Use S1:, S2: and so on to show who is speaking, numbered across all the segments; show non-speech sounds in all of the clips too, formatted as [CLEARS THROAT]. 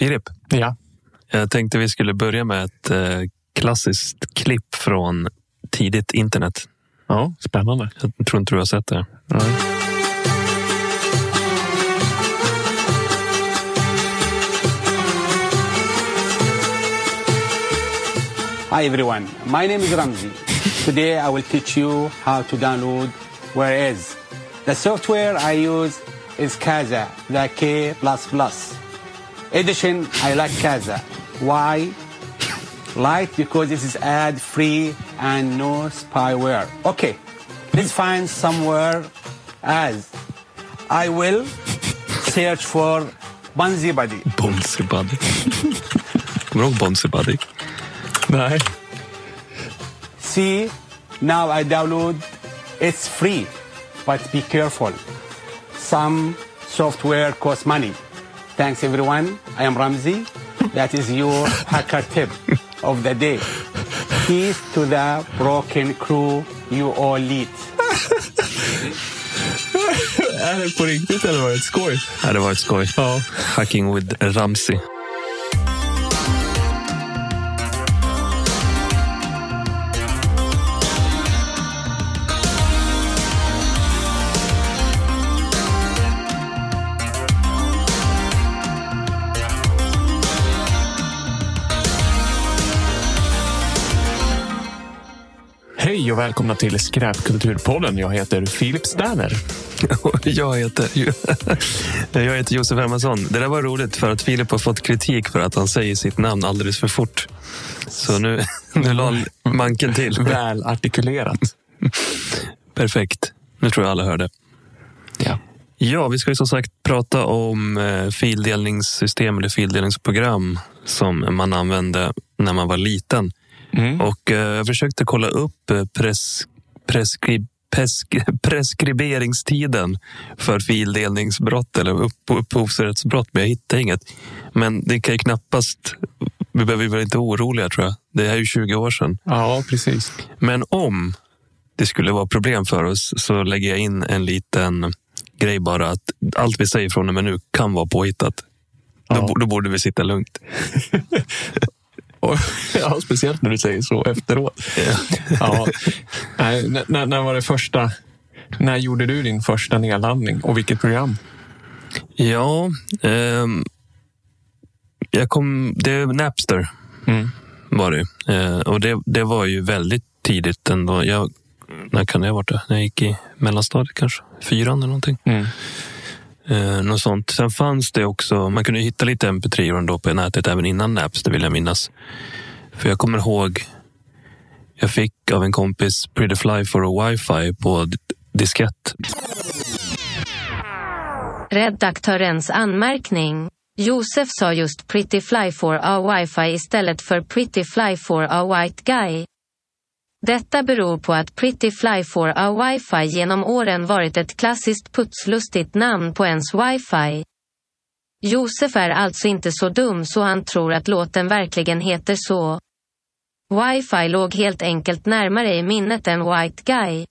S1: Filip,
S2: Ja.
S1: jag tänkte vi skulle börja med ett eh, klassiskt klipp från tidigt internet.
S2: Ja, spännande.
S1: Jag tror inte du har sett det.
S2: Nej.
S3: Hi everyone, my name is Ramzi. Today I will teach you how to download Whereas. The software I use is Kaza, the K++. Edition, I like Kaza. Why? Like because this is ad free and no spyware. Okay, let's find somewhere as I will search for Bunzi Buddy.
S1: Bonzi Buddy. [LAUGHS] Ihåg Bonzi Buddy?
S2: Nej.
S3: See, now I download. It's free, but be careful. Some software costs money. Thanks everyone. I am Ramzi. That is your hacker tip of the day. Peace to the broken crew you all lead.
S2: Är det på riktigt eller var det ett skoj?
S1: Ja, det var ett skoj.
S2: Ja.
S1: Hacking with Ramsi.
S2: Hej och välkomna till Skräpkulturpodden. Jag heter Filip Sterner. [LAUGHS]
S1: Jag heter, [LAUGHS] jag heter Josef Hermansson. Det där var roligt för att Filip har fått kritik för att han säger sitt namn alldeles för fort. Så nu, [LAUGHS] nu la manken till.
S2: Väl artikulerat.
S1: Perfekt. Nu tror jag alla hörde.
S2: Ja.
S1: Ja, vi ska ju som sagt prata om eh, fildelningssystem eller fildelningsprogram som man använde när man var liten.
S2: Mm.
S1: Och eh, jag försökte kolla upp eh, pres, preskri, pesk, [LAUGHS] preskriberingstiden för fildelningsbrott eller upp, upphovsrättsbrott, men jag hittade inget. Men det kan ju knappast... Vi behöver vara inte oroliga, tror jag. Det är ju 20 år sedan.
S2: ja, precis.
S1: Men om det skulle vara problem för oss så lägger jag in en liten grej bara att allt vi säger från och med nu kan vara påhittat. Då,
S2: Ja.
S1: bo- då borde vi sitta lugnt. [LAUGHS]
S2: Och, [LAUGHS] ja, speciellt när du säger så efteråt. Ja. Nej, när- när, var det första... När gjorde du din första nedladdning och vilket program?
S1: Ja, ehm, jag kom, det är Napster
S2: Mm.
S1: var det. Eh, och det, det var ju väldigt tidigt ändå. Jag, när kan det ha varit? det? Jag gick i mellanstadiet kanske? Fyran eller någonting.
S2: Mm.
S1: Eh, något sånt. Sen fanns det också, man kunde hitta lite mp3 ändå på nätet även innan Naps, det vill jag minnas. För jag kommer ihåg, jag fick av en kompis Pretty Fly for a Wi-Fi på diskett.
S4: Redaktörens anmärkning. Josef sa just Pretty Fly for a Wi-Fi istället för Pretty Fly for a White Guy. Detta beror på att Pretty Fly for a Wi-Fi genom åren varit ett klassiskt putslustigt namn på ens wifi. Josef är alltså inte så dum så han tror att låten verkligen heter så. Wifi låg helt enkelt närmare i minnet än White Guy.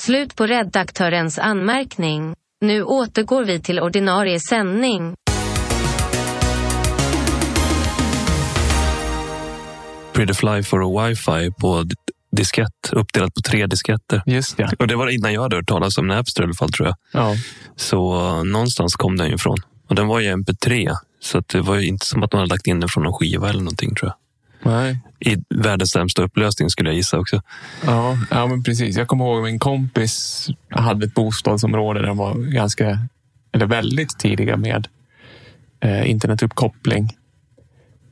S4: Slut på redaktörens anmärkning. Nu återgår vi till ordinarie sändning.
S1: Pretty Fly for a Wi-Fi på diskett, uppdelat på tre disketter.
S2: Just det.
S1: Och det var innan jag hade hört talas om Napster i alla fall tror jag.
S2: Ja.
S1: Så eh, någonstans kom den ifrån. Och den var ju mp3. Så det var ju inte som att man hade lagt in den från någon skiva eller någonting tror jag.
S2: Nej.
S1: I världens sämsta upplösning skulle jag gissa också.
S2: Ja, ja, men precis. Jag kommer ihåg min kompis hade ett bostadsområde där de var ganska, eller väldigt tidiga med eh, internetuppkoppling.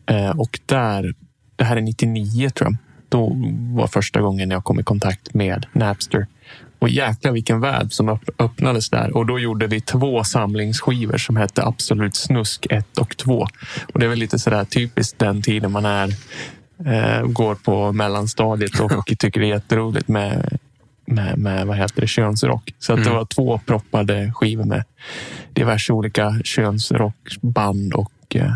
S2: Eh, och där, det här är 99 tror jag, då var första gången jag kom i kontakt med Napster. Och jäklar vilken värld som öpp- öppnades där. Och då gjorde vi två samlingsskivor som hette Absolut Snusk 1 och 2. Och det är väl lite sådär typiskt den tiden man är eh, går på mellanstadiet och tycker det är jätteroligt med, med, med vad heter det, könsrock. Så att det
S1: Mm.
S2: var två proppade skivor med diverse olika könsrockband och eh,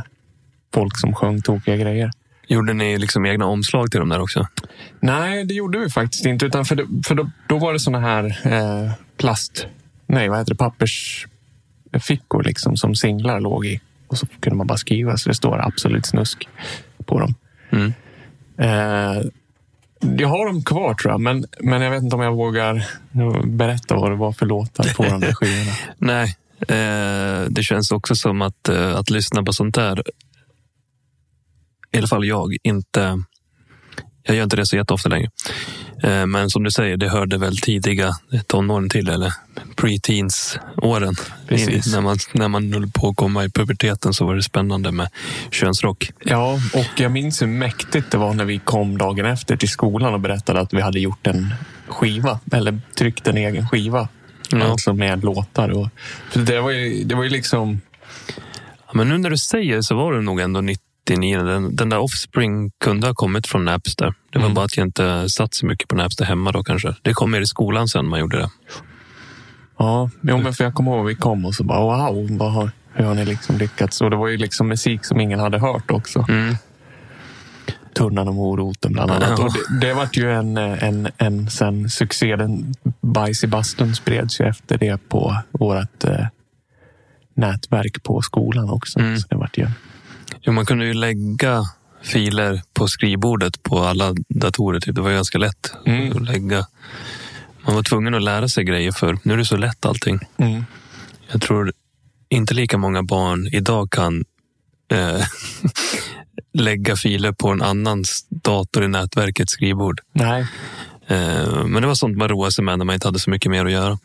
S2: folk som sjöng tokiga grejer.
S1: Gjorde ni liksom egna omslag till dem där också?
S2: Nej, det gjorde vi faktiskt inte. Utan för, för då, då var det såna här eh, plast... Nej, vad heter det? Pappersfickor liksom, som singlar låg i. och så kunde man bara skriva så det står absolut snusk på dem.
S1: Mm.
S2: Eh, jag har dem kvar tror jag, men, men jag vet inte om jag vågar berätta vad det var för låtar på de där [LAUGHS] skivorna.
S1: Nej, eh, det känns också som att, eh, att lyssna på sånt där, i alla fall jag, inte... Jag gör inte det så jätteofta längre. Eh, men som du säger, det hörde väl tidiga tonåren till, eller pre-teens-åren. När man, när man höll på att komma i puberteten så var det spännande med könsrock.
S2: Ja, och jag minns hur mäktigt det var när vi kom dagen efter till skolan och berättade att vi hade gjort en skiva, eller tryckt en egen skiva.
S1: Ja.
S2: Alltså med låtar. Och, för det, var ju, det var ju liksom...
S1: Men nu när du säger det så var det nog ändå 99. Den, den där Offspring kunde ha kommit från Napster. Det var
S2: Mm.
S1: bara att jag inte satt så mycket på Napster hemma då kanske. Det kom mer i skolan sen man gjorde det.
S2: Ja, jo, men för jag kommer ihåg vi kom och så bara wow, vad har, hur har ni liksom lyckats? Och det var ju liksom musik som ingen hade hört också.
S1: Mm.
S2: Tunnan och moroten bland annat.
S1: Ja.
S2: Och det, det vart ju en, en, en sen succé. Den Bajs i bastun spreds ju efter det på vårt eh, nätverk på skolan också.
S1: Mm.
S2: Så det vart ju...
S1: Jo, man kunde ju lägga filer på skrivbordet på alla datorer. Typ. Det var ganska lätt
S2: Mm.
S1: att lägga. Man var tvungen att lära sig grejer för nu är det så lätt allting.
S2: Mm.
S1: Jag tror inte lika många barn idag kan eh, [LAUGHS] lägga filer på en annans dator i nätverkets skrivbord.
S2: Nej,
S1: Eh, Men det var sånt man roade sig med när man inte hade så mycket mer att göra.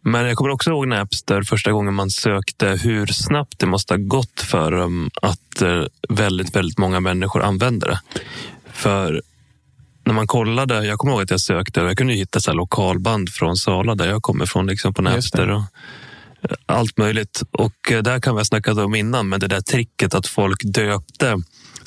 S1: Men jag kommer också ihåg Napster första gången man sökte hur snabbt det måste ha gått för dem att eh, väldigt, väldigt många människor använde det. För när man kollade, jag kommer ihåg att jag sökte och jag kunde hitta så lokalband från Sala där jag kommer ifrån liksom på Napster. Och eh, allt möjligt. Och eh, där kan vi ha snackat om innan, men det där tricket att folk döpte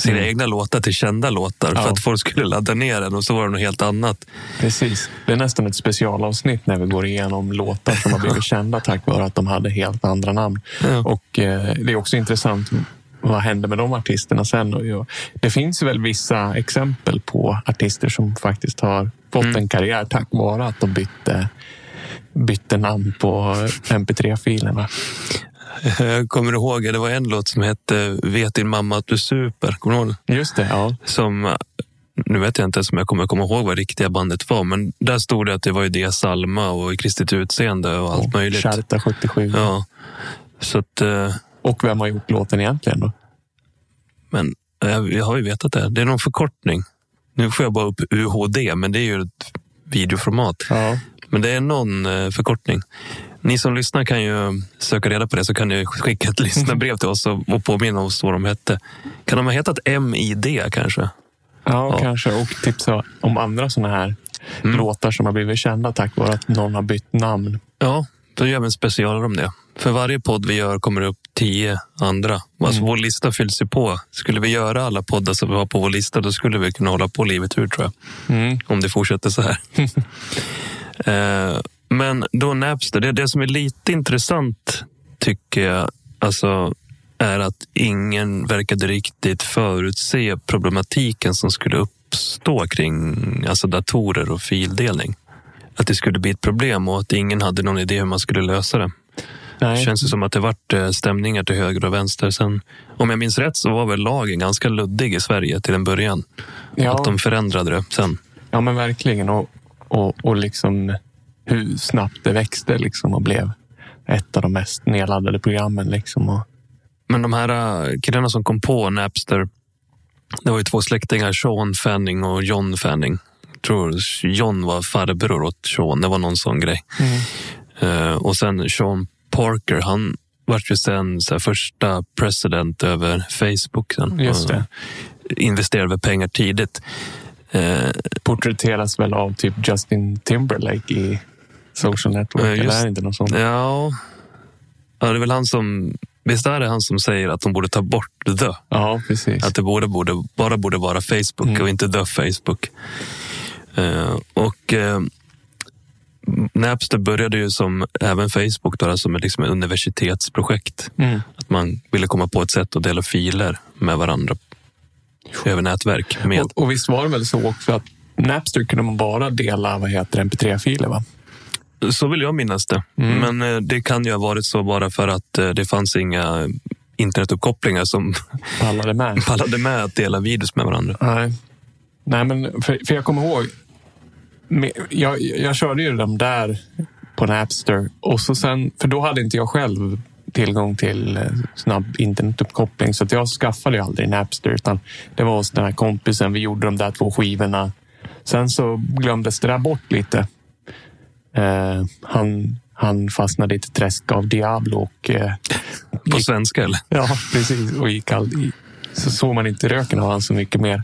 S1: sina
S2: Mm.
S1: egna låtar till kända låtar för
S2: Ja.
S1: att folk skulle ladda ner den och så var det något helt annat.
S2: precis. Det är nästan ett specialavsnitt när vi går igenom låtar som har blivit [LAUGHS] kända tack vare att de hade helt andra namn.
S1: Ja.
S2: Och eh, det är också intressant vad hände med de artisterna sen? Det finns väl vissa exempel på artister som faktiskt har fått
S1: Mm.
S2: en karriär tack vare att de bytte, bytte namn på mp3-filerna.
S1: Jag kommer ihåg, det var en låt som hette Vet din mamma att du super? Kommer du ihåg?
S2: Just det, ja.
S1: Som, nu vet jag inte ens om jag kommer komma ihåg vad riktiga bandet var, men där stod det att det var ju det Salma och Kristet utseende och allt möjligt.
S2: Charta 77.
S1: Ja, så att, eh,
S2: Och vem har gjort låten egentligen då?
S1: men jag, jag har ju vetat det. Det är någon förkortning. Nu får jag bara upp UHD, men det är ju ett videoformat.
S2: Ja.
S1: Men det är någon eh, förkortning. Ni som lyssnar kan ju söka reda på det, så kan ni skicka ett lyssnarbrev till oss och, påminna oss vad de hette. Kan de ha hetat MID kanske?
S2: Ja,
S1: Ja.
S2: kanske. Och tipsa om andra såna här
S1: Mm.
S2: låtar som har blivit kända tack vare att någon har bytt namn.
S1: Ja, då gör vi en specialare om det. För varje podd vi gör kommer det upp tio andra. Alltså
S2: Mm.
S1: Vår lista fylls ju på. Skulle vi göra alla poddar som vi har på vår lista, då skulle vi kunna hålla på livet ut tror jag.
S2: Mm.
S1: Om det fortsätter så här. [LAUGHS] eh, men då Napster, det, det som är lite intressant tycker jag, alltså är att ingen verkade riktigt förutse problematiken som skulle uppstå kring alltså datorer och fildelning. Att det skulle bli ett problem och att ingen hade någon idé hur man skulle lösa det. Det
S2: Nej.
S1: känns ju som att det vart eh, stämningar till höger och vänster. Sen, om jag minns rätt så var väl lagen ganska luddig i Sverige till en början.
S2: Ja.
S1: Att de förändrade det sen.
S2: Ja, men verkligen. Och, och, och liksom hur snabbt det växte liksom och blev ett av de mest nedladdade programmen. Liksom. Och,
S1: Men de här äh, killarna som kom på Napster, det var ju två släktingar, Sean Fanning och John Fanning. Jag tror John var farbror åt Sean, det var någon sån grej. Eh, och sen Sean Parker, han var ju sen så första president över Facebook. Sen,
S2: Just det.
S1: Investerade pengar tidigt. Eh,
S2: porträtteras väl av typ Justin Timberlake i Social Network.
S1: Ja, just-
S2: Eller är inte någon sån?
S1: ja, ja, det är väl han som... Visst är det han som säger att de borde ta bort the?
S2: Ja, precis.
S1: Att det borde, borde, bara borde vara Facebook
S2: Mm.
S1: och inte the Facebook. Eh, och eh, Napster började ju som även Facebook då, som ett liksom universitetsprojekt.
S2: Mm.
S1: Att man ville komma på ett sätt att dela filer med varandra över nätverk. Med.
S2: Och, och visst var det väl så också att Napster kunde man bara dela vad heter mp3-filer? va?
S1: Så vill jag minnas det.
S2: Mm.
S1: Men eh, det kan ju ha varit så bara för att eh, det fanns inga internetuppkopplingar som [LAUGHS]
S2: Pallade med.
S1: pallade med att dela videos med varandra.
S2: Nej, Nej men för, för jag kommer ihåg. Jag, jag körde ju dem där på Napster. Och så sen, för då hade inte jag själv tillgång till eh, snabb internetuppkoppling. Så att jag skaffade ju aldrig Napster. Utan det var hos den här kompisen. Vi gjorde de där två skivorna. Sen så glömdes det där bort lite. Eh, han, han fastnade i ett träsk av Diablo och eh, [LAUGHS]
S1: På svenska eller?
S2: Ja, precis. Och gick all, i- så såg man inte röken av han så mycket mer.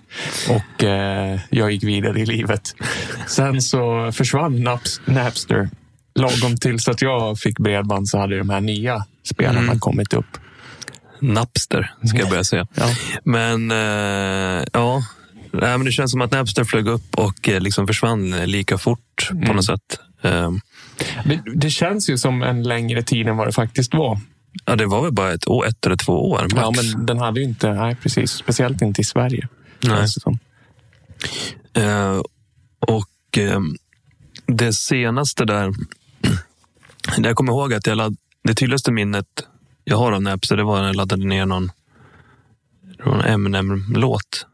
S2: Och eh, jag gick vidare i livet. Sen så försvann Naps, Napster. Lagom tills att jag fick bredband så hade de här nya spelarna
S1: Mm.
S2: kommit upp.
S1: Napster, ska jag börja säga.
S2: Ja.
S1: Men eh, ja, Nej, men det känns som att Napster flög upp och eh, liksom försvann lika fort på något sätt. Eh,
S2: Det, känns ju som en längre tid än vad det faktiskt var.
S1: ja, det var väl bara ett, år, ett eller två år max.
S2: Ja, men den hade ju inte, nej precis, speciellt inte i Sverige.
S1: Nej. Eh, och eh, det senaste där, [CLEARS THROAT] jag kommer ihåg att jag ladd, det tydligaste minnet jag har av Napster, det var när jag laddade ner någon, någon Eminem-låt.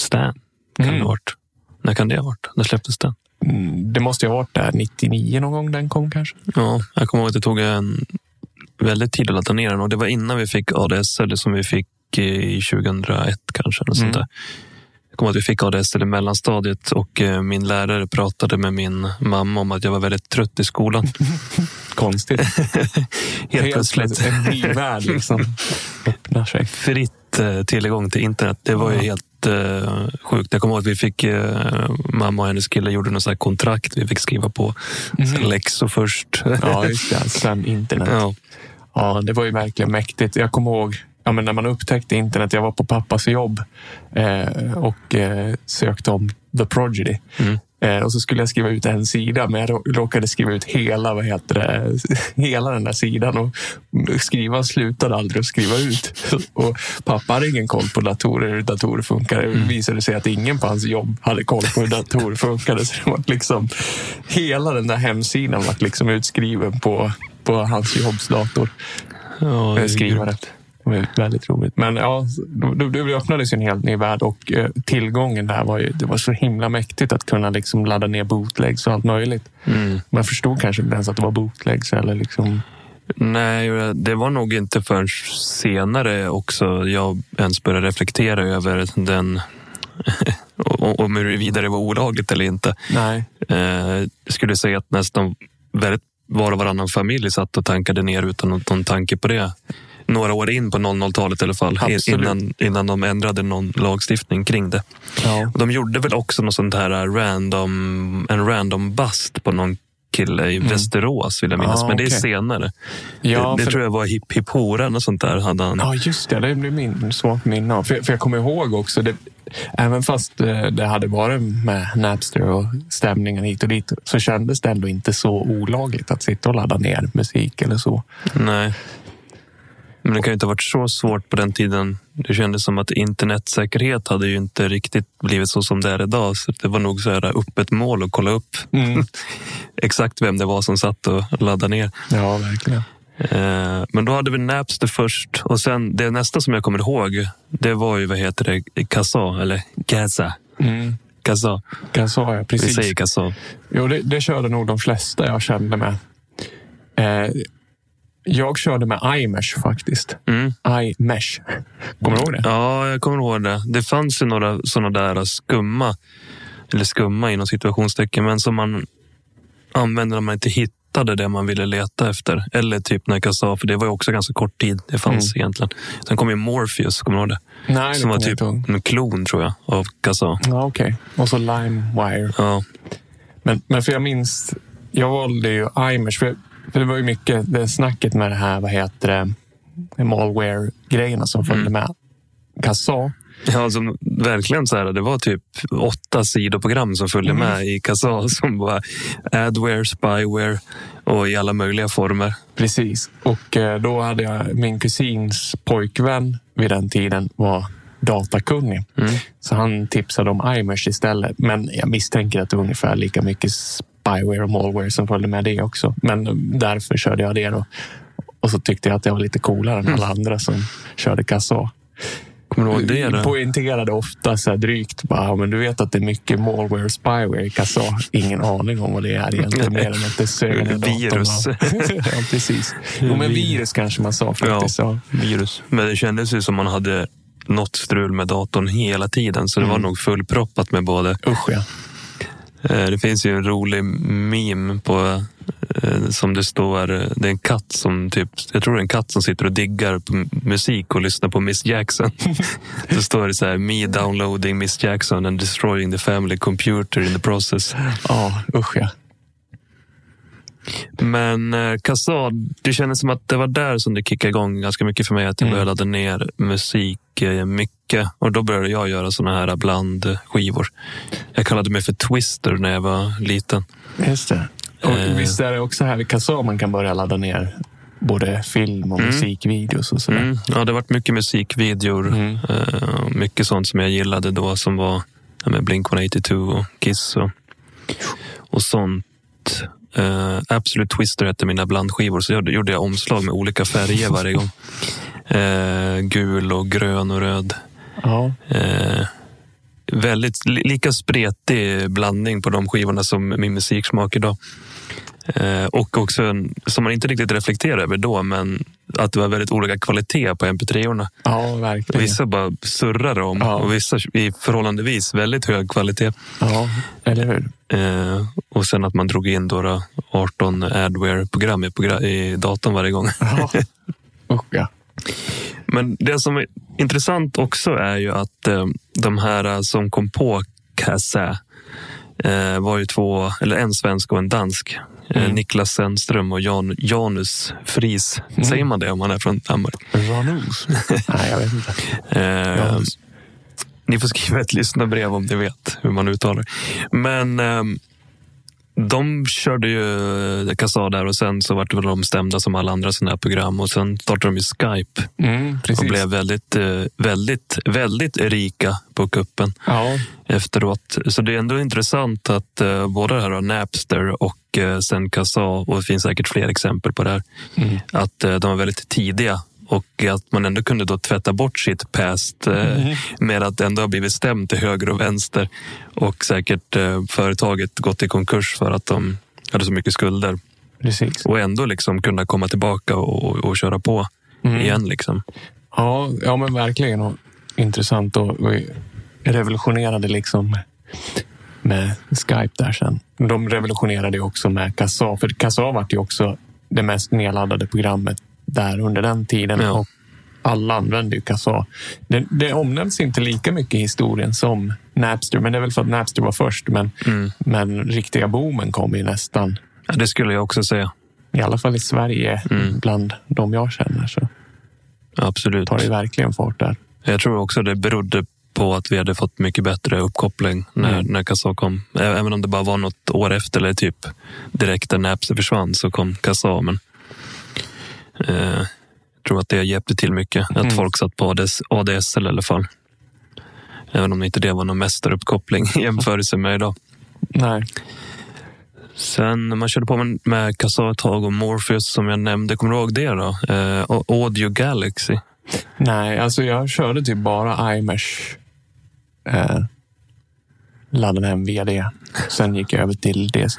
S1: Stan, kan
S2: Mm.
S1: det ha varit. När kan det ha varit? När släpptes den?
S2: Mm, Det måste ju ha varit där 99 någon gång den kom kanske.
S1: Ja, jag kommer ihåg att det tog en väldigt tid att ladda ner den och det var innan vi fick ADSL som vi fick i 2001 kanske. Eller sånt
S2: Mm.
S1: Jag kommer ihåg att vi fick ADSL i mellanstadiet och eh, min lärare pratade med min mamma om att jag var väldigt trött i skolan. [LAUGHS]
S2: Konstigt. [LAUGHS]
S1: Helt, plötsligt.
S2: En ny värld liksom [LAUGHS] öppnar sig.
S1: Fritt eh, tillgång till internet. Det var ju helt eh, sjukt. Jag kommer ihåg att vi fick, eh, mamma och hennes kille gjorde något kontrakt vi fick skriva på.
S2: Mhm.
S1: Läxor först.
S2: Ja, just det. Sen internet.
S1: ja.
S2: Ja, det var ju verkligen mäktigt. Jag kommer ihåg ja, men när man upptäckte internet. Jag var på pappas jobb eh, och eh, sökte om The Prodigy.
S1: Mm.
S2: Eh, och så skulle jag skriva ut en sida, men jag rå- råkade skriva ut hela, vad heter det, [LAUGHS] hela den där sidan. Och skriva slutade aldrig att skriva ut. [LAUGHS] Och pappa hade ingen koll på datorer, hur datorer funkar. Det visade sig att ingen på hans jobb hade koll på hur datorer [LAUGHS] funkade. Så det var liksom, hela den där hemsidan var liksom utskriven på, på hans jobbsdator.
S1: Ja, det
S2: Det var väldigt roligt. Men ja, då, då öppnades en helt ny värld och eh, tillgången där var ju det var så himla mäktigt att kunna liksom ladda ner bootlegs och allt möjligt.
S1: Mm.
S2: Man förstod kanske inte ens att det var bootlegs eller liksom.
S1: Nej, det var nog inte förrän senare också jag ens började reflektera över den [LAUGHS] om huruvida det var olagligt eller inte.
S2: Nej.
S1: Eh, Jag skulle säga att nästan väldigt var och varannan familj satt och tankade ner utan någon tanke på det. Några år in på 00-talet i alla fall,
S2: Absolut.
S1: innan, innan de ändrade någon lagstiftning kring det.
S2: Ja.
S1: De gjorde väl också något sånt här random, en random bust på någon kille i Västerås vill jag minnas,
S2: Ah,
S1: men det är
S2: okej.
S1: senare.
S2: Ja,
S1: det det
S2: för-
S1: tror jag var Hip Hip Horan och sånt där. Hade han.
S2: Ja, just det. Det blir min svagt minne av. För, för jag kommer ihåg också, det, även fast eh, det hade varit med Napster och stämningen hit och dit, så kändes det ändå inte så olagligt att sitta och ladda ner musik eller så.
S1: Nej. Men det kan ju inte ha varit så svårt på den tiden. Det kändes som att internetsäkerhet hade ju inte riktigt blivit så som det är idag. Så det var nog så här öppet mål att kolla upp
S2: Mm. [LAUGHS]
S1: exakt vem det var som satt och laddade ner.
S2: Ja, verkligen.
S1: Eh, Men då hade vi Napster först och sen det nästa som jag kommer ihåg, det var ju vad heter det, Kazaa eller Gaza.
S2: Mm.
S1: Kazaa.
S2: Jag sa jag
S1: Vi
S2: precis.
S1: säger Kazaa.
S2: Jo, det, det körde nog de flesta jag kände med. Eh, jag körde med iMesh faktiskt.
S1: Mm.
S2: iMesh. Kommer du ihåg det?
S1: Ja, jag kommer ihåg det. Det fanns ju några sådana där skumma, eller skumma inom situationstecken, men som man använde när man inte hittade det man ville leta efter. Eller typ när Kazaa, för det var ju också ganska kort tid det fanns egentligen. Sen kom ju Morpheus, kommer du ihåg det?
S2: Nej, det
S1: som var typ
S2: inte
S1: en klon tror jag av Kazaa.
S2: Ja, okej. Och så LimeWire.
S1: Ja,
S2: Men, men för jag minns, jag valde ju iMesh. För, för det var ju mycket det snacket med det här, vad heter det, malware-grejerna som följde med. Kazaa.
S1: Ja, alltså, verkligen så här. Det var typ åtta sidoprogram som följde
S2: Mm.
S1: med i Kazaa [LAUGHS] som var adware, spyware och i alla möjliga former.
S2: Precis. Och eh, då hade jag min kusins pojkvän vid den tiden var datakunnig.
S1: Mm.
S2: Så han tipsade om iMesh istället. Men jag misstänker att det var ungefär lika mycket spyware och malware som följde med det också. Men därför körde jag det då. Och så tyckte jag att jag var lite coolare än alla
S1: Mm.
S2: andra som körde kassa.
S1: Kommer du ihåg det? Då?
S2: Poängterade ofta så här drygt. Bara, "Ja, men du vet att det är mycket malware och spyware i kassa. Ingen aning om vad det är egentligen. mer än att det datorn.
S1: Virus. [LAUGHS]
S2: ja, precis. Jo, men virus kanske man sa faktiskt. Ja.
S1: virus. Men det kändes ju som man hade något strul med datorn hela tiden. Så det var nog fullproppat med både.
S2: Usch ja.
S1: Eh, Det finns ju en rolig meme på eh, som det står. eh, Det är en katt som typ. Jag tror det är en katt som sitter och diggar musik och lyssnar på Miss Jackson. [LAUGHS] Då står det så här. Me downloading Miss Jackson and destroying the family computer in the process.
S2: Ja, usch ja.
S1: Men eh, Kazaa, det kändes som att det var där som det kickade igång ganska mycket för mig. Att jag
S2: Mm.
S1: började ner musik eh, mycket. Och då började jag göra såna här blandskivor. Jag kallade mig för Twister när jag var liten.
S2: Just det. Och
S1: Eh.
S2: visst är det också här vid Kazaa man kan börja ladda ner både film och musikvideos och sådär.
S1: Mm. Ja, det har varit mycket musikvideor.
S2: Mm.
S1: eh, mycket sånt som jag gillade då som var ja, med Blink-182 och Kiss och, och sånt. Uh, Absolute Twister hette mina blandskivor, så jag gjorde jag omslag med olika färger varje gång. [LAUGHS] Eh, gul och grön och röd.
S2: Ja.
S1: Eh, väldigt li- lika spretig blandning på de skivorna som min musiksmak idag. Eh, och också som man inte riktigt reflekterar över då, men att det var väldigt olika kvalitet på mp3-orna.
S2: ja, verkligen.
S1: Vissa bara surrade om
S2: Ja.
S1: och vissa i förhållandevis väldigt hög kvalitet.
S2: Ja, eller hur?
S1: Eh, och sen att man drog in då, då 18 Adware-program i, i datorn varje gång.
S2: Ja. [LAUGHS] Usch ja.
S1: Men det som är intressant också är ju att eh, de här som kom på Kassa eh, var ju två, eller en svensk och en dansk. Eh,
S2: Mm.
S1: Niklas Sennström och Jan, Janus Fris. Säger man det om man är från Danmark?
S2: Ranus? [LAUGHS] Nej, jag vet inte.
S1: Eh,
S2: Janus.
S1: Ni får skriva ett lyssnarbrev om ni vet hur man uttalar. Men ehm, de körde ju Kassa där och sen så vart väl de stämda som alla andra sådana här program och sen startade de ju Skype
S2: Mm,
S1: och blev väldigt, eh, väldigt, väldigt rika på kuppen
S2: Ja,
S1: efteråt. Så det är ändå intressant att eh, både det här Napster och eh, sen Kassa och det finns säkert fler exempel på det här.
S2: Mm.
S1: Att eh, de var väldigt tidiga och att man ändå kunde då tvätta bort sitt past
S2: Mm.
S1: med att ändå ha blivit stämd till höger och vänster och säkert eh, företaget gått i konkurs för att de hade så mycket skulder
S2: precis.
S1: och ändå liksom kunna komma tillbaka och, och köra på
S2: Mm.
S1: igen. Liksom.
S2: Ja, ja men verkligen. Och intressant och, och revolutionerade liksom med Skype där sen. De revolutionerade också med Kassa. För Kassa var ju också det mest nedladdade programmet där under den tiden.
S1: Ja.
S2: Och alla använde ju Kassa. Det, det omnämns inte lika mycket i historien som Napster. Men det är väl för att Napster var först. Men,
S1: Mm.
S2: men riktiga boomen kom ju nästan,
S1: Ja, det skulle jag också säga.
S2: i alla fall i Sverige,
S1: Mm.
S2: bland de jag känner. Så
S1: Absolut.
S2: tar det verkligen fart där.
S1: Jag tror också det berodde på att vi hade fått mycket bättre uppkoppling när,
S2: Mm.
S1: när Kassa kom. Även om det bara var något år efter eller typ direkt när Napster försvann så kom Kassa. Men jag tror att det hjälpte till mycket. Att
S2: Mm.
S1: folk satt på ADS, ADSL i alla fall. Även om inte det var någon mästeruppkoppling i jämförelse med idag.
S2: Nej.
S1: Sen man körde på med, Kassa ett tag och Morpheus som jag nämnde. Kommer du ihåg det då? Eh, Audio Galaxy.
S2: Nej, alltså jag körde typ bara iMesh. Eh, laddade hem via det. Sen gick jag över till DC++.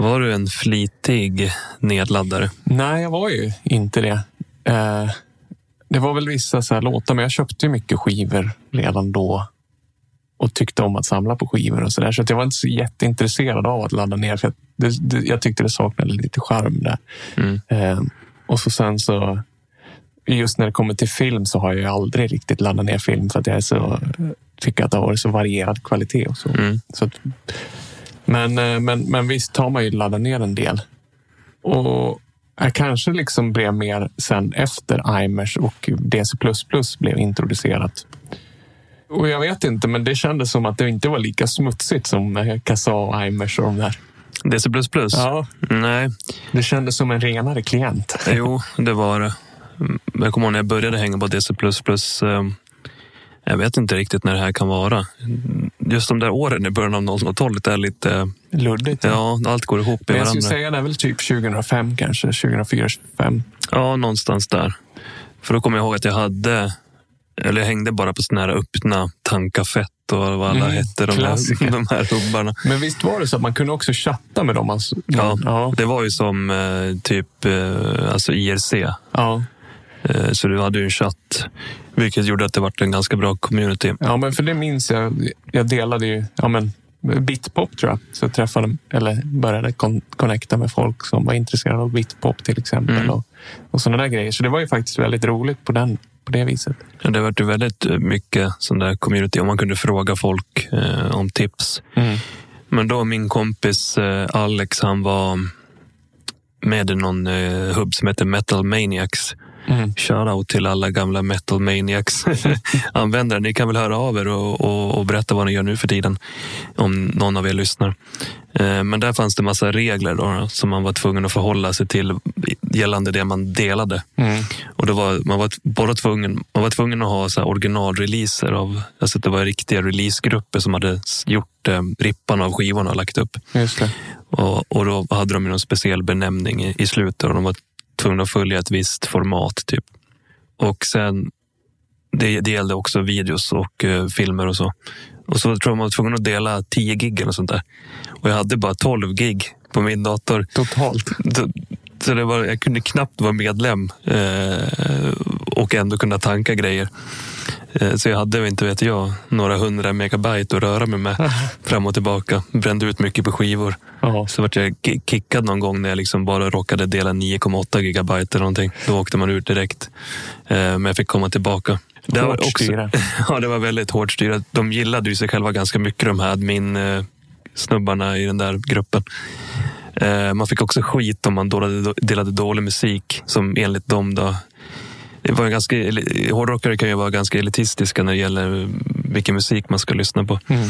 S1: Var du en flitig nedladdare?
S2: Nej, jag var ju inte det. Eh, det var väl vissa så här låtar, men jag köpte ju mycket skivor redan då. Och tyckte om att samla på skivor och så där. Så jag var inte så jätteintresserad av att ladda ner. För jag, det, det, jag tyckte det saknade lite charm där.
S1: Mm.
S2: Eh, och så sen så, just när det kommer till film så har jag aldrig riktigt laddat ner film för att jag är så, tycker att det har varit så varierad kvalitet. Och så.
S1: Mm.
S2: Så att, men, eh, men, men visst har man ju laddat ner en del. Och jag kanske liksom blev mer sen efter iMesh och DC++ blev introducerat. Och jag vet inte, men det kändes som att det inte var lika smutsigt som eh, Kassa och iMesh och de där.
S1: DC++?
S2: Ja,
S1: Nej,
S2: det kändes som en renare klient. [LAUGHS]
S1: jo, det var det. Mm, Jag kommer ihåg när jag började hänga på DC++. eh, Jag vet inte riktigt när det här kan vara. Just de där åren i början av 00-talet är lite
S2: luddigt.
S1: Ja, allt går ihop i
S2: Men jag skulle
S1: varandra.
S2: säga det är väl typ 2005 kanske, 2004, 2005.
S1: Ja, någonstans där. För då kommer jag ihåg att jag hade, eller jag hängde bara på såna här öppna tanka fett och vad alla
S2: Mm,
S1: hette, de
S2: klassiker.
S1: här, [LAUGHS] de här hubbarna.
S2: Men visst var det så att man kunde också chatta med dem? Alltså,
S1: Ja,
S2: ja.
S1: det var ju som eh, typ eh, alltså IRC.
S2: ja.
S1: Eh, så du hade ju en chatt, vilket gjorde att det var en ganska bra community.
S2: Ja, men för det minns jag. Jag delade ju ja, men, Bitpop tror jag. Så jag träffade, eller började kon- connecta med folk som var intresserade av Bitpop till exempel.
S1: Mm.
S2: Och, och sådana där grejer. Så det var ju faktiskt väldigt roligt på, den, på det viset.
S1: Ja, Det var ju väldigt eh, mycket sån där community och man kunde fråga folk eh, om tips. Men då min kompis eh, Alex, han var med i någon eh, hubb som heter Metal Maniacs.
S2: Mm.
S1: Shoutout till alla gamla Metal Maniacs [LAUGHS] användare. Ni kan väl höra av er och, och, och berätta vad ni gör nu för tiden. Om någon av er lyssnar. Eh, Men där fanns det massa regler då, som man var tvungen att förhålla sig till gällande det man delade.
S2: Mm.
S1: Och då var, man, var bara tvungen, man var tvungen att ha så originalreleaser. Av, alltså det var riktiga releasegrupper som hade gjort eh, rippan av skivorna och lagt upp. Och, och då hade de någon speciell benämning i, i slutet och de var tvungna att följa ett visst format. typ. Och sen, det, det gällde också videos och eh, filmer och så. Och så tror jag man var tvungen att dela 10 gig eller sånt där. Och jag hade bara 12 gig på min dator.
S2: Totalt.
S1: Så, så det var, jag kunde knappt vara medlem eh, och ändå kunna tanka grejer. Eh, så jag hade, inte vet jag, några hundra megabyte att röra mig med [LAUGHS] fram och tillbaka. Brände ut mycket på skivor.
S2: Ja.
S1: Så vart jag ki- kickad någon gång när jag liksom bara råkade dela 9,8 gigabyte eller någonting. Då åkte man ut direkt. Eh, men jag fick komma tillbaka. Det var också, [LAUGHS] ja, det var väldigt hårt styre. De gillade ju sig själva ganska mycket, de här admin-snubbarna i den där gruppen. Eh, man fick också skit om man delade, delade dålig musik, som enligt dem då det var ganska, hårdrockare kan ju vara ganska elitistiska när det gäller vilken musik man ska lyssna på.
S2: Mm.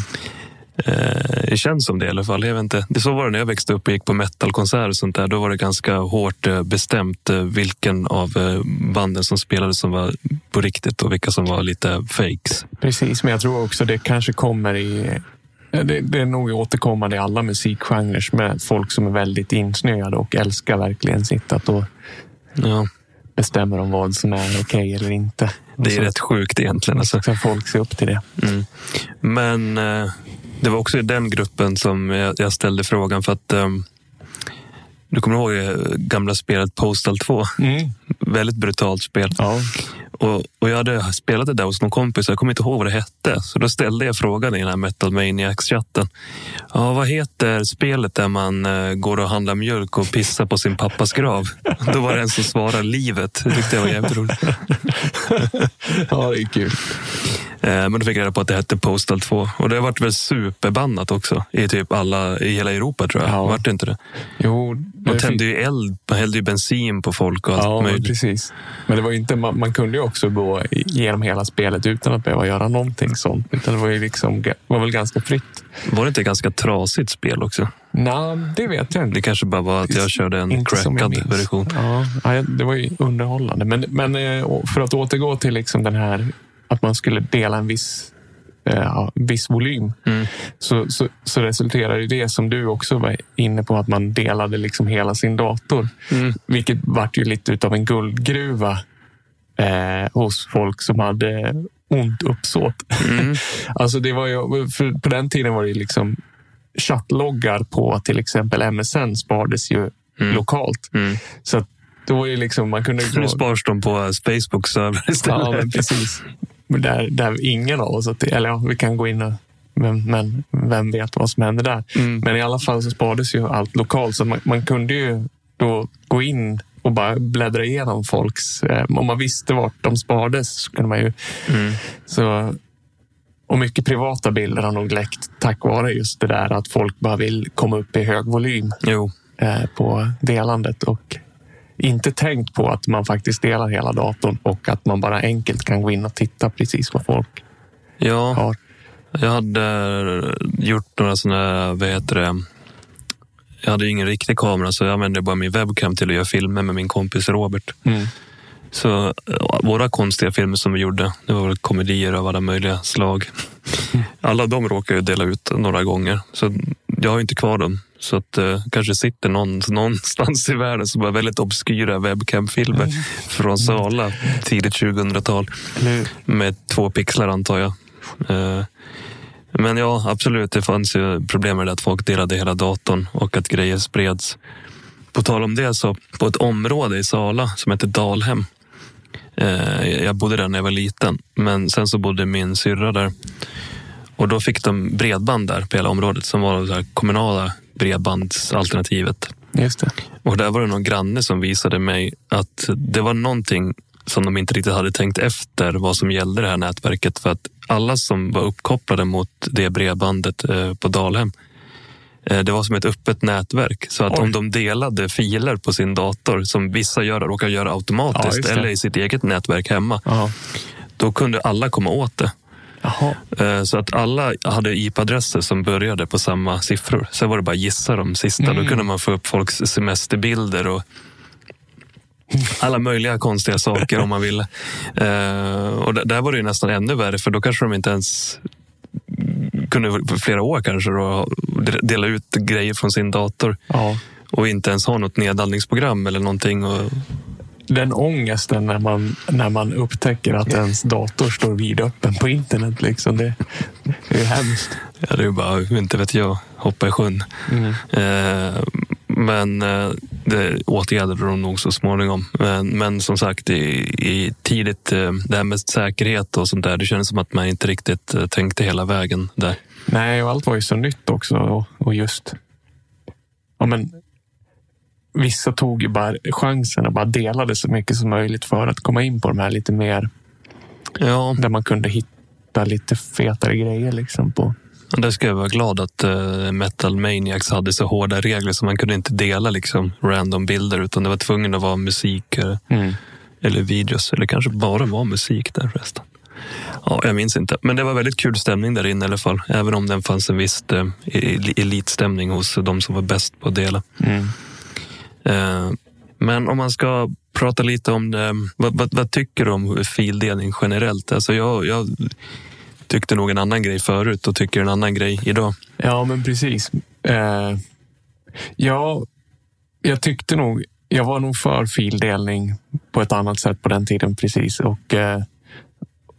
S1: Eh, det känns som det i alla fall. Jag vet inte. Det så var det när jag växte upp och gick på metalkonserter och sånt där. Då var det ganska hårt eh, bestämt eh, vilken av banden som spelade som var på riktigt och vilka som var lite fakes.
S2: Precis, men jag tror också det kanske kommer i... Det, det är nog återkommande i alla musikgenrer med folk som är väldigt insnöade och älskar verkligen sitt. Att då
S1: Ja,
S2: bestämmer de vad som är okej eller inte.
S1: det är
S2: så
S1: rätt sjukt egentligen. Alltså.
S2: ska folk se upp till det.
S1: Mm. Men eh, det var också i den gruppen som jag, jag ställde frågan för att ehm, du kommer ihåg eh, gamla spelet Postal 2?
S2: Mm. [LAUGHS]
S1: Väldigt brutalt spel.
S2: Ja.
S1: Och, och jag hade spelat det där hos någon kompis och jag kommer inte ihåg vad det hette. Så då ställde jag frågan i den här Metal Maniacs-chatten. Ja, vad heter spelet där man eh, går och handlar mjölk och pissar på sin pappas grav? Då var det en som svarade livet. Det tyckte jag var jävligt roligt. [LAUGHS]
S2: ja, det är kul.
S1: Eh, men då fick jag reda på att det hette Postal 2. Och det har varit väl superbannat också i typ alla, i hela Europa tror jag.
S2: Ja.
S1: Vart det inte det?
S2: Jo,
S1: Man
S2: det
S1: tände ju eld, man hällde ju bensin på folk och allt
S2: Ja,
S1: möjligt.
S2: precis. Men det var inte, man, man kunde ju också gå igenom hela spelet utan att behöva göra någonting sånt. Utan det var ju liksom, var väl ganska fritt.
S1: Var det inte ett ganska trasigt spel också?
S2: Nej, det vet jag inte.
S1: Det kanske bara var att jag körde en
S2: Inte
S1: crackad version.
S2: Ja, det var ju underhållande. Men, men eh, och för att återgå till liksom den här att man skulle dela en viss, eh, viss volym.
S1: Mm.
S2: Så, så, så resulterar ju det som du också var inne på, att man delade liksom hela sin dator.
S1: Mm.
S2: Vilket vart ju lite utav en guldgruva eh, hos folk som hade ont uppsåt.
S1: Mm. [LAUGHS]
S2: alltså det var ju, för på den tiden var det liksom chattloggar på till exempel MSN sparades ju
S1: Mm.
S2: lokalt.
S1: Mm.
S2: Så då var det liksom, man kunde
S1: Nu sparas de på Facebook-server istället.
S2: Ja, precis. Där, där ingen av oss, att, eller ja, vi kan gå in och men, men vem vet vad som händer där.
S1: Mm.
S2: Men i alla fall så sparades ju allt lokalt. Så man, man kunde ju då gå in och bara bläddra igenom folks... Eh, om man visste vart de sparades så kunde man ju...
S1: Mm.
S2: Så, och mycket privata bilder har nog läckt tack vare just det där att folk bara vill komma upp i hög volym eh, på delandet och inte tänkt på att man faktiskt delar hela datorn och att man bara enkelt kan gå in och titta precis vad folk
S1: ja.
S2: har.
S1: Jag hade gjort några sådana, vad heter det? Jag hade ingen riktig kamera så jag använde bara min webcam till att göra filmer med min kompis Robert.
S2: Mm.
S1: Så eh, våra konstiga filmer som vi gjorde, det var väl komedier av alla möjliga slag. Alla de råkar ju dela ut några gånger. Så jag har inte kvar dem. Så att eh, kanske sitter någon [LAUGHS] någonstans i världen som har väldigt obskyra webcam-filmer från Sala tidigt 2000-tal.
S2: Eller hur?
S1: Med två pixlar antar jag. Eh, men ja, absolut. Det fanns ju problem med det att folk delade hela datorn och att grejer spreds. På tal om det så på ett område i Sala som heter Dalhem. Eh, jag bodde där när jag var liten, men sen så bodde min syrra där. Och då fick de bredband där på hela området som var det kommunala bredbandsalternativet.
S2: Just det.
S1: Och där var det någon granne som visade mig att det var någonting som de inte riktigt hade tänkt efter vad som gällde det här nätverket. För att alla som var uppkopplade mot det bredbandet eh, på Dalhem, eh, det var som ett öppet nätverk. Så att
S2: Oj.
S1: om de delade filer på sin dator, som vissa gör, råkar göra
S2: Ja,
S1: automatiskt
S2: det.
S1: eller i sitt eget nätverk hemma,
S2: Jaha.
S1: då kunde alla komma åt det.
S2: Jaha.
S1: Eh, Så att alla hade IP-adresser som började på samma siffror. Sen var det bara gissa de sista.
S2: Mm.
S1: Då kunde man få upp folks semesterbilder och alla möjliga konstiga saker om man ville. Eh, Och där- där var det ju nästan ännu värre för då kanske de inte ens kunde för flera år kanske då dela ut grejer från sin dator
S2: Ja.
S1: och inte ens ha något nedladdningsprogram eller någonting. Och,
S2: Den ångesten när man, när man upptäcker att ens dator står vidöppen på internet. Liksom, det, det är hemskt.
S1: ja, det är ju bara, inte vet jag, hoppa i sjön.
S2: Mm.
S1: Eh, Men eh, det åtgärdade de nog så småningom. Men, men som sagt, i, i tidigt, eh, det här med säkerhet och sånt där, det kändes som att man inte riktigt eh, tänkte hela vägen där.
S2: Nej, och allt var ju så nytt också. Och, och just... Ja, men, vissa tog ju bara chansen och bara delade så mycket som möjligt för att komma in på de här lite mer
S1: Ja,
S2: där man kunde hitta lite fetare grejer. Liksom på.
S1: där ska jag vara glad att eh, Metal Maniacs hade så hårda regler så man kunde inte dela liksom random bilder utan det var tvungen att vara musik eh,
S2: Mm.
S1: eller videos. Eller kanske bara var musik där förresten. Ja, jag minns inte. Men det var väldigt kul stämning där inne i alla fall. Även om det fanns en viss el- elitstämning hos de som var bäst på att dela.
S2: Mm.
S1: Eh, men om man ska prata lite om det, vad, vad, vad tycker du om fildelning generellt? Alltså jag, jag tyckte nog en annan grej förut och tycker en annan grej idag.
S2: Ja, men precis. Eh, ja, jag tyckte nog... Jag var nog för fildelning på ett annat sätt på den tiden. precis. Och, eh,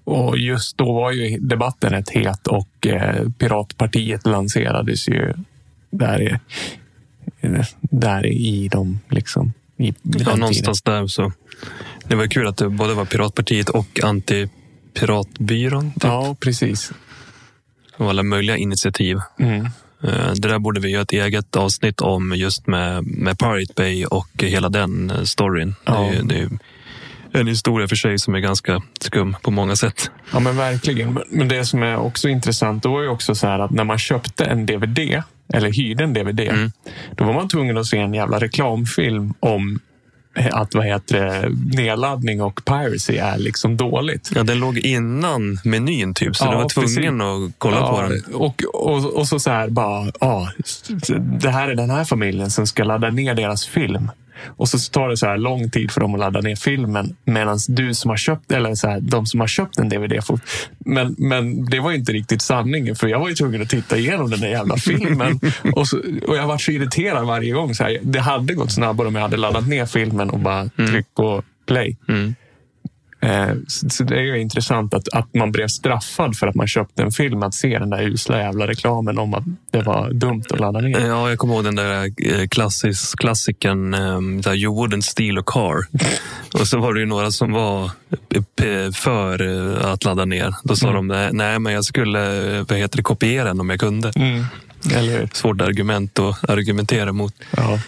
S2: och just då var ju debatten rätt het och eh, Piratpartiet lanserades ju där, där i de liksom... I, i
S1: Ja, någonstans där så. Det var kul att det både var Piratpartiet och Antipiratbyrån. Typ.
S2: Ja, precis.
S1: Och alla möjliga initiativ.
S2: Mm.
S1: Eh, Det där borde vi göra ett eget avsnitt om just med, med Pirate Bay och hela den eh, storyn.
S2: Ja.
S1: Det, är, det är en historia för sig som är ganska skum på många sätt.
S2: Ja, men verkligen. Men- det som är också intressant, då var ju också så här att när man köpte en DVD eller hyrde en DVD,
S1: Mm.
S2: då var man tvungen att se en jävla reklamfilm om att vad heter nedladdning och piracy är liksom dåligt.
S1: Ja, den låg innan menyn typ, så
S2: Ja,
S1: du var tvungen att kolla på den.
S2: Och, och, och så så här bara, ja, det här är den här familjen som ska ladda ner deras film. Och så tar det så här lång tid för dem att ladda ner filmen medan du som har köpt, eller så här, de som har köpt en DVD får... Men, men det var ju inte riktigt sanningen för jag var ju tvungen att titta igenom den där jävla [LAUGHS] filmen. och, så, och jag var så irriterad varje gång. Så här, det hade gått snabbare om jag hade laddat ner filmen och bara tryckt på play.
S1: Mm.
S2: Eh, Så det är ju intressant att, att man blev straffad för att man köpte en film att se den där usla jävla reklamen om att det var dumt att ladda ner.
S1: Ja, jag kommer ihåg den där eh, klassis, klassikern um, där You wouldn't steal a car. [LAUGHS] Och så var det ju några som var för eh, att ladda ner. Då sa de nej, men jag skulle vad heter det, kopiera den om jag kunde.
S2: Mm. Eller hur?
S1: Svårt argument att argumentera mot.
S2: Ja.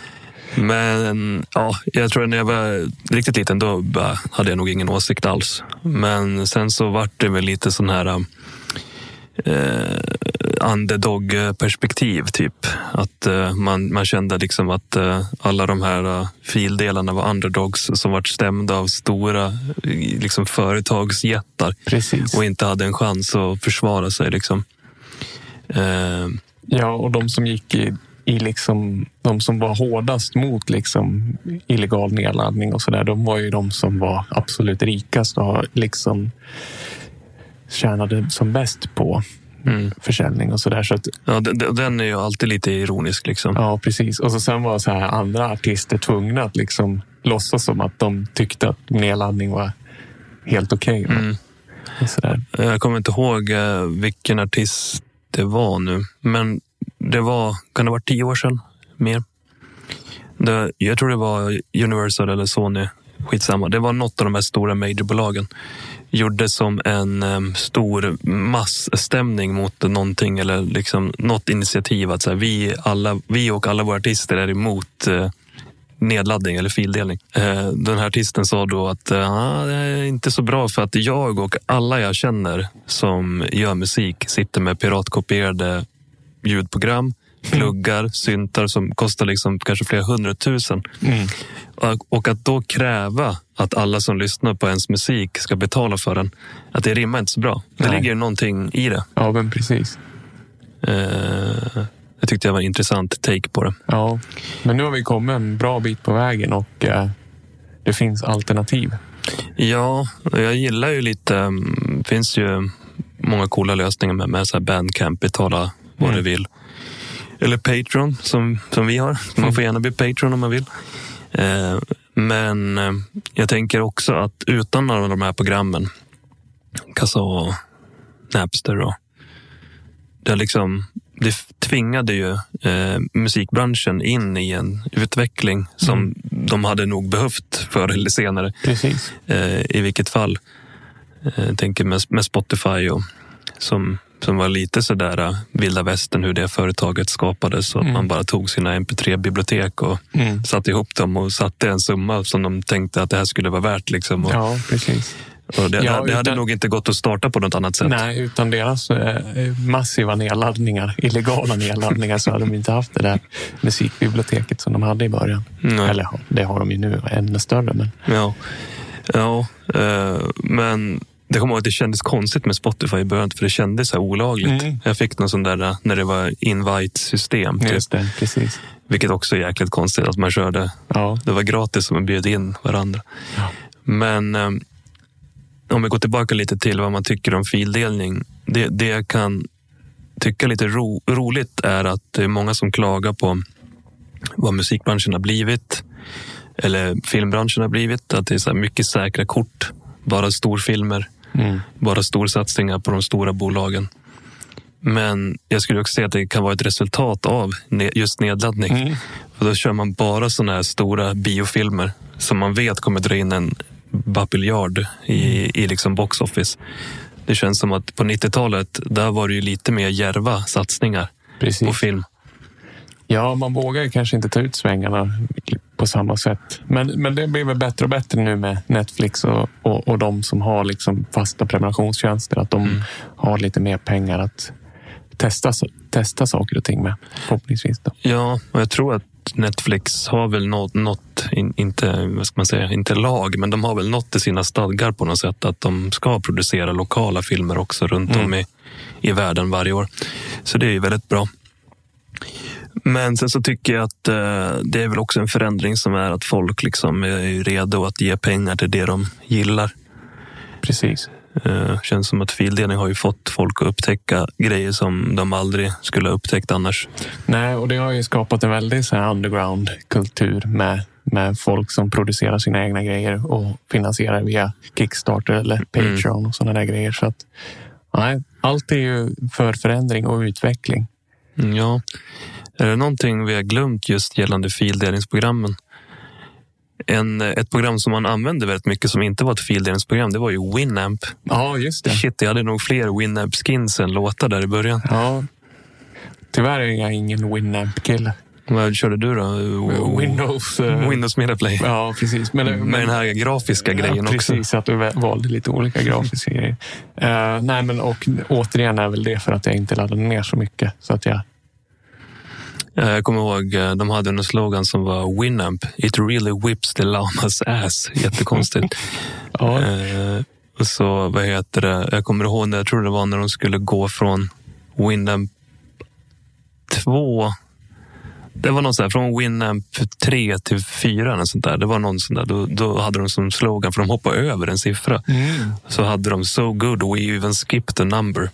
S1: Men ja, jag tror att när jag var riktigt liten då hade jag nog ingen åsikt alls. Men sen så vart det väl lite sån här eh, underdog-perspektiv. Typ. Att eh, man, man kände liksom att eh, alla de här eh, fildelarna var underdogs som vart stämda av stora liksom, företagsjättar
S2: Precis.
S1: och inte hade en chans att försvara sig. Liksom. Eh,
S2: Ja, och de som gick i, i liksom, de som var hårdast mot liksom illegal nedladdning och sådär, de var ju de som var absolut rikast och liksom tjänade som bäst på
S1: Mm.
S2: försäljning och sådär. Så att,
S1: Ja, den, är ju alltid lite ironisk. Liksom.
S2: ja, precis. Och så sen var så här andra artister tvungna att liksom låtsas som att de tyckte att nedladdning var helt okej. va?
S1: Mm. Jag kommer inte ihåg eh, vilken artist det var nu. Men det var, kan det vara varit tio år sedan? Mer? Det, jag tror det var Universal eller Sony. Skitsamma. Det var något av de här stora majorbolagen. Gjorde som en um, stor massstämning mot någonting eller liksom något initiativ. Att så här, vi, alla, vi och alla våra artister är emot uh, nedladdning eller fildelning. Eh, den här artisten sa då att eh, ah, det är inte så bra för att jag och alla jag känner som gör musik sitter med piratkopierade ljudprogram, pluggar, syntar som kostar liksom kanske flera hundratusen.
S2: Mm.
S1: Och- att då kräva att alla som lyssnar på ens musik ska betala för den, att det rimmar inte så bra. Det
S2: Nej.
S1: ligger ju någonting i det.
S2: Ja, men precis.
S1: Eh, Jag tyckte det var en intressant take på det.
S2: Ja, men nu har vi kommit en bra bit på vägen och eh, det finns alternativ.
S1: Ja, jag gillar ju lite... mm, Det finns ju många coola lösningar med, med så här Bandcamp, betala vad
S2: Mm.
S1: du vill. Eller Patreon som, som vi har. Man får gärna bli Patreon om man vill. Eh, men eh, jag tänker också att utan alla de här programmen, Kazaa, Napster och det, liksom, det tvingade ju eh, musikbranschen in i en utveckling som de hade nog behövt förr eller senare
S2: Precis.
S1: i vilket fall. Jag tänker med, med Spotify och, som, som var lite sådär eh, vilda västern hur det företaget skapades. Så att
S2: Mm.
S1: man bara tog sina mp3-bibliotek och
S2: Mm.
S1: satte ihop dem och satte en summa som de tänkte att det här skulle vara värt. Liksom. Och,
S2: Ja, precis.
S1: och det,
S2: Ja,
S1: det hade
S2: utan-
S1: nog inte gått att starta på något annat sätt.
S2: Nej, utan deras eh, massiva nedladdningar, [LAUGHS] illegala nedladdningar, så hade de inte haft det där musikbiblioteket som de hade i början.
S1: Nej.
S2: Eller det har de ju nu, ännu större. Men
S1: Ja, ja eh, men det kommer att det kändes konstigt med Spotify i början för det kändes så olagligt.
S2: Mm.
S1: Jag fick någon sån där eh, när det var invite-system. Typ.
S2: just det, precis.
S1: Vilket också är jäkligt konstigt att man körde.
S2: Ja,
S1: Det var gratis som man bjöd in varandra.
S2: Ja.
S1: Men eh, om vi går tillbaka lite till vad man tycker om fildelning. Det, det jag kan tycka lite ro, roligt är att det är många som klagar på vad musikbranschen har blivit. Eller filmbranschen har blivit. Att det är så mycket säkra kort. Bara storfilmer.
S2: Mm.
S1: Bara storsatsningar på de stora bolagen. Men jag skulle också säga att det kan vara ett resultat av just nedladdning.
S2: Mm.
S1: För då kör man bara såna här stora biofilmer som man vet kommer dra in en babiljard i,
S2: Mm.
S1: i liksom box office. Det känns som att på 90-talet, där var det ju lite mer järva satsningar på
S2: precis.
S1: film.
S2: Ja, man vågar kanske inte ta ut svängarna på samma sätt. Men, men det blir väl bättre och bättre nu med Netflix och, och, och de som har liksom fasta prenumerationstjänster. Att de har lite mer pengar att testa, testa saker och ting med. Förhoppningsvis. Då.
S1: Ja, och jag tror att Netflix har väl nått, nått in, inte, vad ska man säga, inte lag, men de har väl nått i sina stadgar på något sätt att de ska producera lokala filmer också runt om i, i världen varje år. Så det är ju väldigt bra. Men sen så tycker jag att eh, det är väl också en förändring som är att folk liksom är redo att ge pengar till det de gillar.
S2: Precis.
S1: Eh, känns som att fildelning har ju fått folk att upptäcka grejer som de aldrig skulle ha upptäckt annars.
S2: Nej, och det har ju skapat en väldig så här underground-kultur med, med folk som producerar sina egna grejer och finansierar via Kickstarter eller Patreon och sådana där grejer. Så att, nej, allt är ju för förändring och utveckling.
S1: Mm, Ja. Är det någonting vi har glömt just gällande fildelningsprogrammen? En, ett program som man använde väldigt mycket som inte var ett fildelningsprogram, det var ju Winamp.
S2: Ja, just det.
S1: Shit, jag hade nog fler Winamp-skins än låtar där i början.
S2: Ja. Tyvärr är jag ingen Winamp-kille.
S1: Vad körde du då?
S2: Windows. eh,
S1: Windows Media Play.
S2: Ja, precis. Men,
S1: Med den här grafiska grejen
S2: ja,
S1: också.
S2: Precis, att du valde lite olika grafiska grejer. Eh, nej, men och återigen är väl det för att jag inte laddade ner så mycket. Så att jag,
S1: Jag kommer ihåg, eh, de hade en slogan som var Winamp. It really whips the llamas ass. Jättekonstigt. [LAUGHS]
S2: ja,
S1: Eh, så, vad heter det? Jag kommer ihåg, jag tror det var när de skulle gå från Winamp 2. Det var någon sån här, från Winamp 3 till 4 eller sånt där. Det var någon sån där. Då, då hade de som slogan, för de hoppade över en siffra.
S2: Mm.
S1: Så hade de so good we even skipped a number.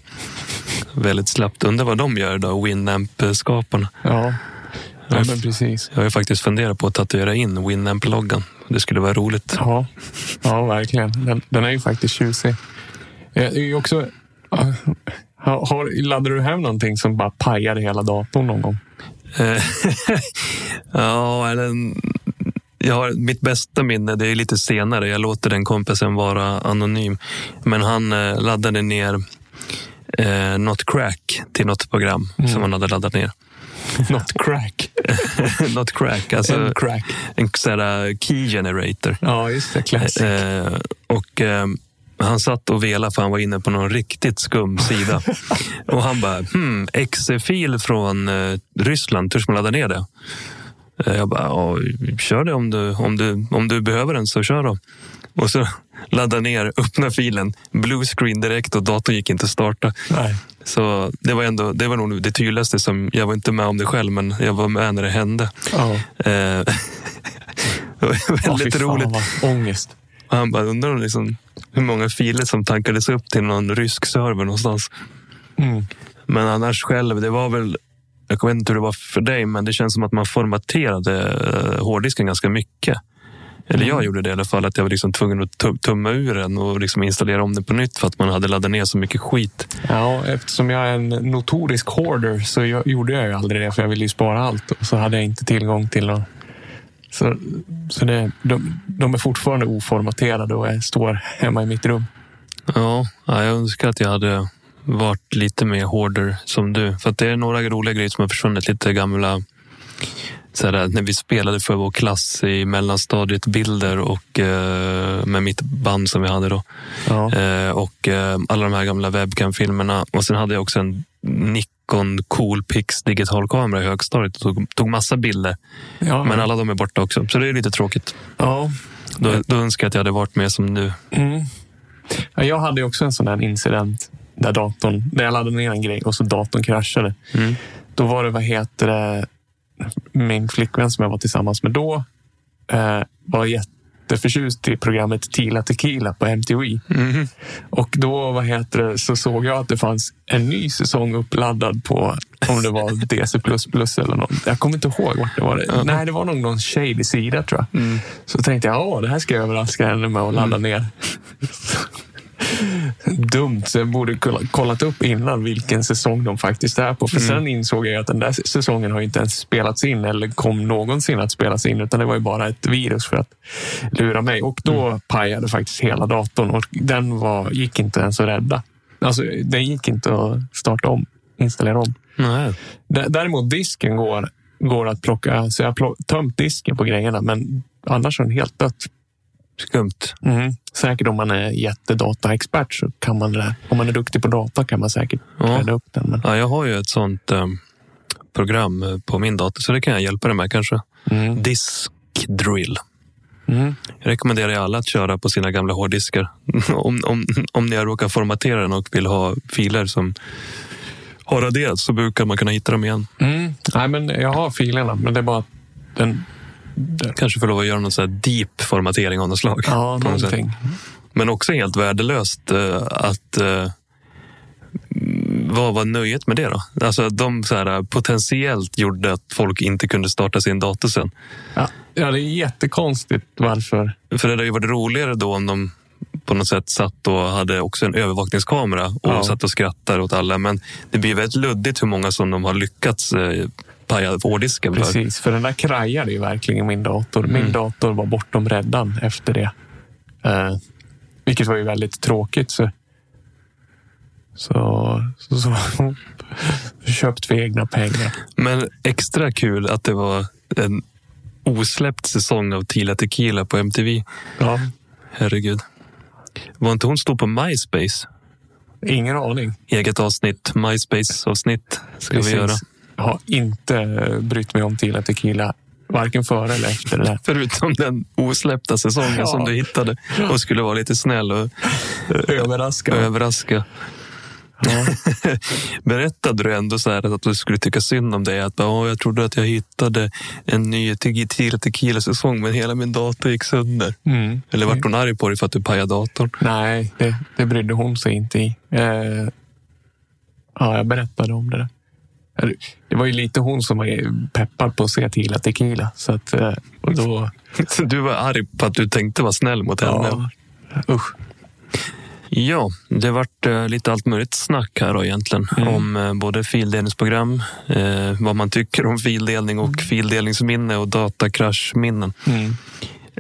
S1: väldigt slappt. Undrar vad de gör då, Winamp-skaparna.
S2: Ja, ja
S1: Jag-
S2: men precis.
S1: Jag har ju faktiskt funderat på att tatuera in Winamp-loggan. Det skulle vara roligt.
S2: Ja, ja verkligen. Den, den är ju faktiskt tjusig. Eh, ju också, ah, har, har, laddade du hem någonting som bara pajade hela datorn någon gång?
S1: Eh, [LAUGHS] ja, eller, jag har mitt bästa minne, det är lite senare. Jag låter den kompisen vara anonym. Men han eh, laddade ner eh, något crack till något program som han hade laddat ner. [LAUGHS]
S2: Något crack. [LAUGHS]
S1: något crack, alltså
S2: En crack.
S1: en sån här key generator.
S2: Ja, just det. Classic.
S1: Eh, och eh, han satt och velade för han var inne på någon riktigt skum sida. [LAUGHS] och han bara, hmm, exe-fil från eh, Ryssland, törs man ladda ner det? Eh, jag bara, ja, kör det om du, om, du, om du behöver den så kör då. Och så [LAUGHS] ladda ner, öppna filen, blue screen direkt och datorn gick inte att starta.
S2: Nej.
S1: Så det var, ändå, det var nog det tydligaste som, jag var inte med om det själv, men jag var med när det hände.
S2: Ja.
S1: Eh, [LAUGHS] det var väldigt
S2: fan,
S1: roligt.
S2: vad Ångest.
S1: Och han bara undrar liksom hur många filer som tankades upp till någon rysk server någonstans.
S2: Mm.
S1: Men annars själv, det var väl, jag vet inte hur det var för dig, men det känns som att man formaterade eh, hårddisken ganska mycket. Eller jag gjorde det i alla fall, att jag var liksom tvungen att tum- tumma ur den och liksom installera om den på nytt för att man hade laddat ner så mycket skit.
S2: Ja, eftersom jag är en notorisk hoarder så jag, gjorde jag ju aldrig det för jag ville ju spara allt och så hade jag inte tillgång till någon. Så, så det, de, de är fortfarande oformaterade och jag står hemma i mitt rum.
S1: Ja, ja, jag önskar att jag hade varit lite mer hårdare som du. För det är några roliga grejer som har försvunnit. Lite gamla, sådär, när vi spelade för vår klass i mellanstadiet, bilder och eh, med mitt band som vi hade då.
S2: Ja.
S1: Eh, och eh, alla de här gamla webcam-filmerna. Och sen hade jag också en Nikon Coolpix digitalkamera i högstadiet och tog, tog massa bilder.
S2: Ja,
S1: Men alla de är borta också, så det är lite tråkigt.
S2: ja.
S1: Då, då önskar jag att jag hade varit med som du.
S2: Mm. Ja, jag hade också en sån där incident där datorn, där jag laddade ner en grej och så datorn kraschade.
S1: Mm.
S2: Då var det, vad heter det, min flickvän som jag var tillsammans med då eh, var jätteförtjust i programmet Tila Tequila på MTV.
S1: Mhm.
S2: Och då vad heter det, så såg jag att det fanns en ny säsong uppladdad på om det var [LAUGHS] DC++ eller något. Jag kommer inte ihåg vart det var. Nej, det var nog någon shady sida tror jag. Så tänkte jag, åh, det här ska jag överraska henne med att ladda ner. [LAUGHS] Dumt, så jag borde kolla- kollat upp innan vilken säsong de faktiskt är på. För sen insåg jag att den där säsongen har inte ens spelats in eller kom någonsin att spelas in. Utan det var ju bara ett virus för att lura mig. Och då pajade faktiskt hela datorn och den var, gick inte ens att rädda. Alltså, den gick inte att starta om, installera om.
S1: Nej.
S2: Däremot disken går, går att plocka. Så jag har tömt disken på grejerna, men annars är den helt dött.
S1: Skumt.
S2: Mm. Säkert om man är jättedataexpert så kan man det. Om man är duktig på data kan man säkert
S1: Ja.
S2: rädda upp den. Men,
S1: Ja, jag har ju ett sånt eh, program eh, på min dator, så det kan jag hjälpa dig med kanske.
S2: mm.
S1: Disk Drill.
S2: Mm.
S1: Jag rekommenderar alla att köra på sina gamla hårddiskar. [LAUGHS] om, om, om ni har råkat formatera den och vill ha filer som har raderats så brukar man kunna hitta dem igen.
S2: Mm. Nej, men jag har filerna, men det är bara den... den
S1: Kanske får lov att göra någon sån här deep formatering av något slag.
S2: ja,
S1: något
S2: någonting.
S1: Men också helt värdelöst eh, att eh, vad var nöjet med det då? Alltså att de så här, potentiellt gjorde att folk inte kunde starta sin dator sen.
S2: Ja. ja, det är jättekonstigt varför.
S1: För det hade ju varit roligare då om de på något sätt satt och hade också en övervakningskamera och
S2: Ja.
S1: satt och skrattade åt alla. Men det blir väldigt luddigt hur många som de har lyckats eh, paja hårddisken för.
S2: Precis, för den där krajade ju verkligen min dator. Min
S1: Mm.
S2: dator var bortom räddan efter det. Eh, vilket var ju väldigt tråkigt. Så, så, så, så köpt för egna pengar.
S1: Men extra kul att det var en osläppt säsong av Tila Tequila på MTV.
S2: Ja,
S1: Herregud. Var inte hon stod på MySpace?
S2: ingen aning.
S1: Eget avsnitt, MySpace-avsnitt ska vi göra.
S2: Jag har inte eh, brytt mig om Tila Tequila. Varken före eller efter det där. [LAUGHS]
S1: Förutom den osläppta säsongen
S2: Ja.
S1: som du hittade och skulle vara lite snäll och
S2: Överraskad.
S1: överraska.
S2: Ja. [LAUGHS]
S1: Berättade du ändå så här att du skulle tycka synd om dig? Att "Åh, jag trodde att jag hittade en ny te- Tila Tequila-säsong men hela min dator gick sönder.
S2: Mm.
S1: Eller vart hon arg på dig för att du pajade datorn?
S2: Nej, det, det brydde hon sig inte i. Eh, Ja, jag berättade om det. där. Det var ju lite hon som var peppad på att se Tila Tequila. Så att, eh, och då, [LAUGHS]
S1: Så du var arg på att du tänkte vara snäll mot henne?
S2: ja, usch.
S1: Ja, det vart eh, lite allt möjligt snack här då egentligen.
S2: Mm.
S1: Om eh, både fildelningsprogram, eh, vad man tycker om fildelning och fildelningsminne och datakraschminnen.
S2: Mm.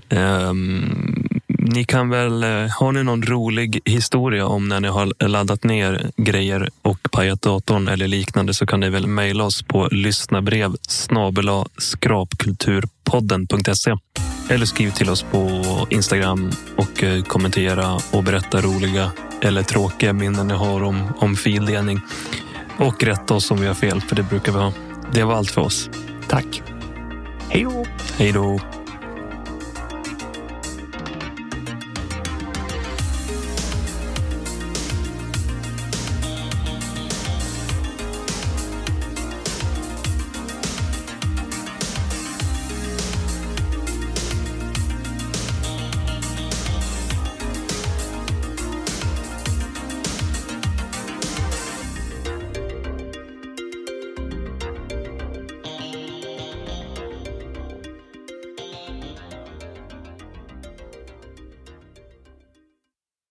S1: Ehm, ni kan väl, eh, har ni någon rolig historia om när ni har laddat ner grejer och pajat datorn eller liknande så kan ni väl mejla oss på lyssnabrev snabela skrapkulturpodden.se eller skriv till oss på Instagram och eh, kommentera och berätta roliga eller tråkiga minnen ni har om, om fildelning. Och rätta oss om vi har fel, för det brukar vi ha. Det var allt för oss.
S2: Tack. Hej då!
S1: Hej då!